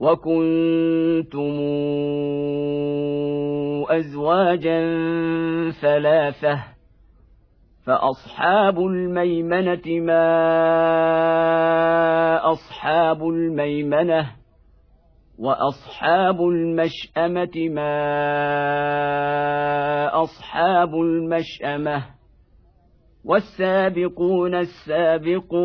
وكنتم أزواجا ثلاثة فأصحاب الميمنة ما أصحاب الميمنة وأصحاب المشأمة ما أصحاب المشأمة والسابقون السابقون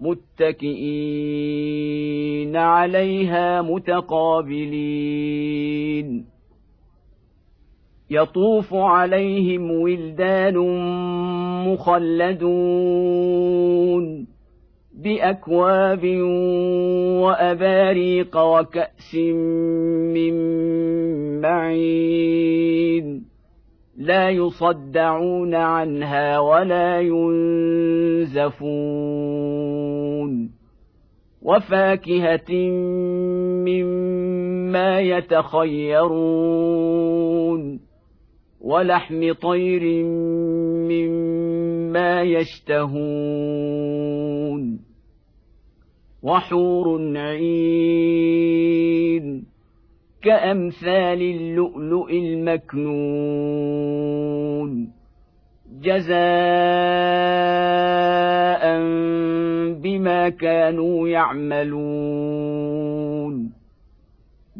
متكئين عليها متقابلين. يطوف عليهم ولدان مخلدون بأكواب وأباريق وكأس من معين. لا يصدعون عنها ولا ينزفون. وفاكهة مما يتخيرون. ولحم طير مما يشتهون. وحور عين. كأمثال اللؤلؤ المكنون. جزاء بما كانوا يعملون.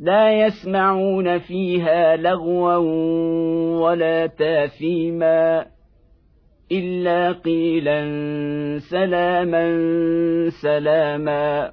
لا يسمعون فيها لغوا ولا تاثيما إلا قيلا سلاما سلاما.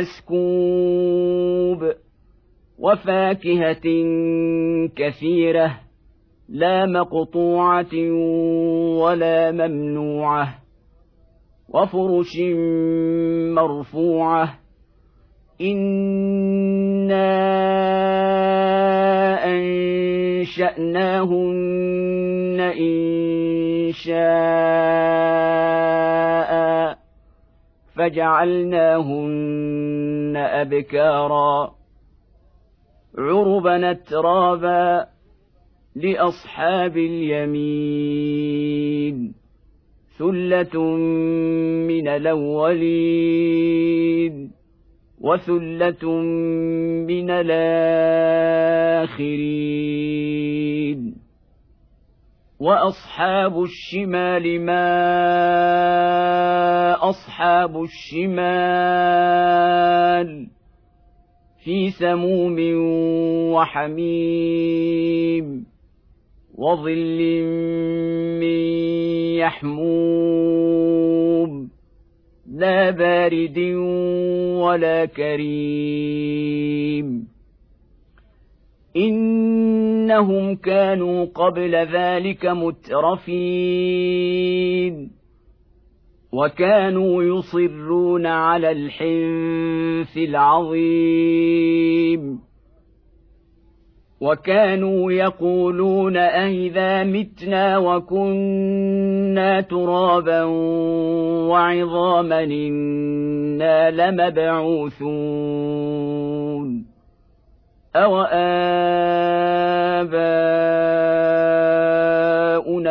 مسكوب وفاكهه كثيره لا مقطوعه ولا ممنوعه وفرش مرفوعه أنا انشاناهن ان شاء فجعلناهن أبكارا. عربا اترابا لأصحاب اليمين. ثلة من الأولين وثلة من الآخرين. واصحاب الشمال ما اصحاب الشمال في سموم وحميم وظل من يحموم لا بارد ولا كريم إنهم كانوا قبل ذلك مترفين. وكانوا يصرون على الحنث العظيم. وكانوا يقولون أئذا متنا وكنا ترابا وعظاما إنا لمبعوثون. أوآباؤنا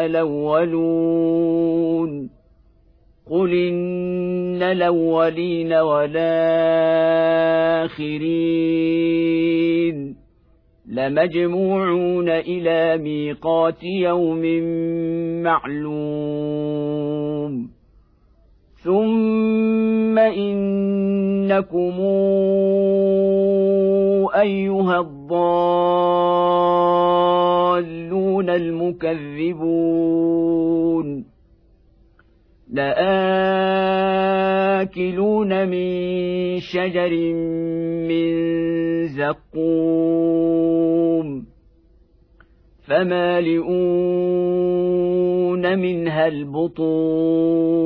الأولون قل إن الأولين والآخرين لمجموعون إلى ميقات يوم معلوم ثم انكم ايها الضالون المكذبون لآكلون من شجر من زقوم فمالئون منها البطون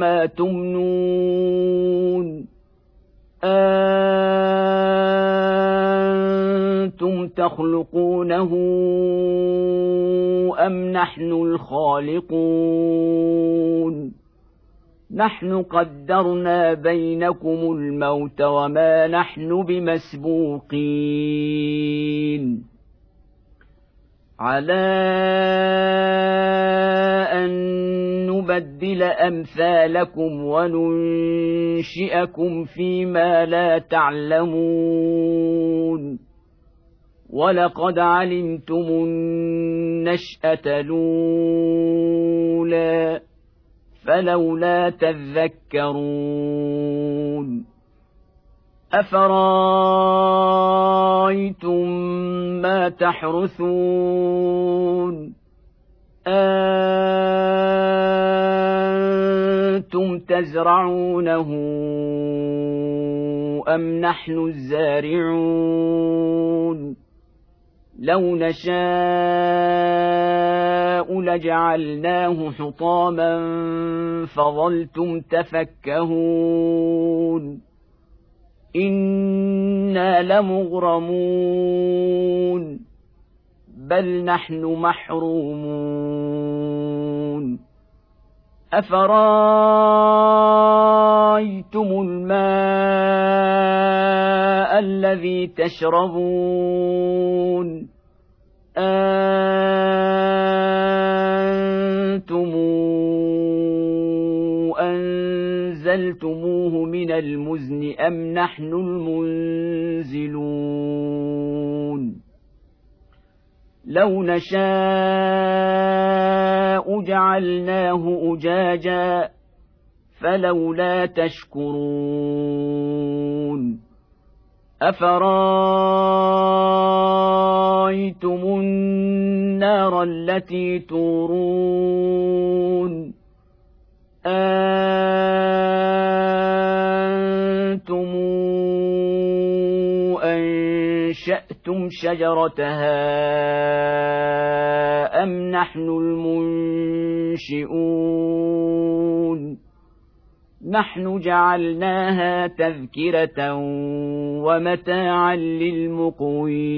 ما تمنون أنتم تخلقونه أم نحن الخالقون نحن قدرنا بينكم الموت وما نحن بمسبوقين على أن نبدل أمثالكم وننشئكم فيما لا تعلمون. ولقد علمتم النشأة الأولى فلولا تذكرون. أفرأيتم ما تحرثون؟ أنتم تزرعونه ام نحن الزارعون لو نشاء لجعلناه حطاما فظلتم تفكهون أنا لمغرمون بل نحن محرومون افرايتم الماء الذي تشربون أنتم انزلتموه من المزن ام نحن المنزلون لو نشاء جعلناه أجاجا فلولا تشكرون أفرأيتم النار التي تورون أنتم انشاتم شجرتها ام نحن المنشئون نحن جعلناها تذكره ومتاعا للمقوين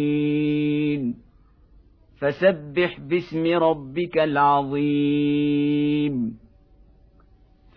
فسبح باسم ربك العظيم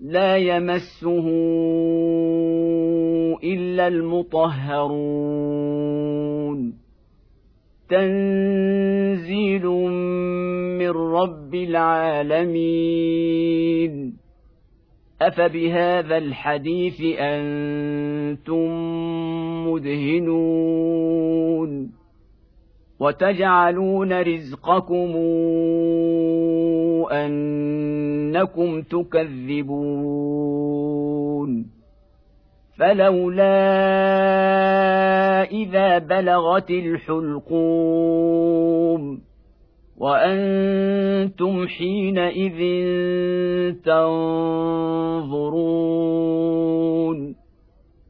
لا يمسه إلا المطهرون. تنزيل من رب العالمين. أفبهذا الحديث أنتم مدهنون. وتجعلون رزقكم أنكم تكذبون. فلولا إذا بلغت الحلقوم وأنتم حينئذ تنظرون.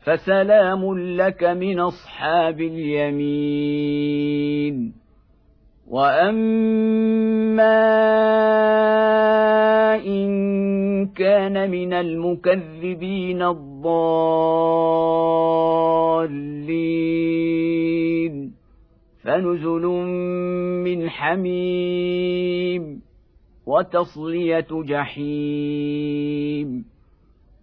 فسلام لك من أصحاب اليمين. وأما إن كان من المكذبين الضالين. فنزل من حميم وتصلية جحيم.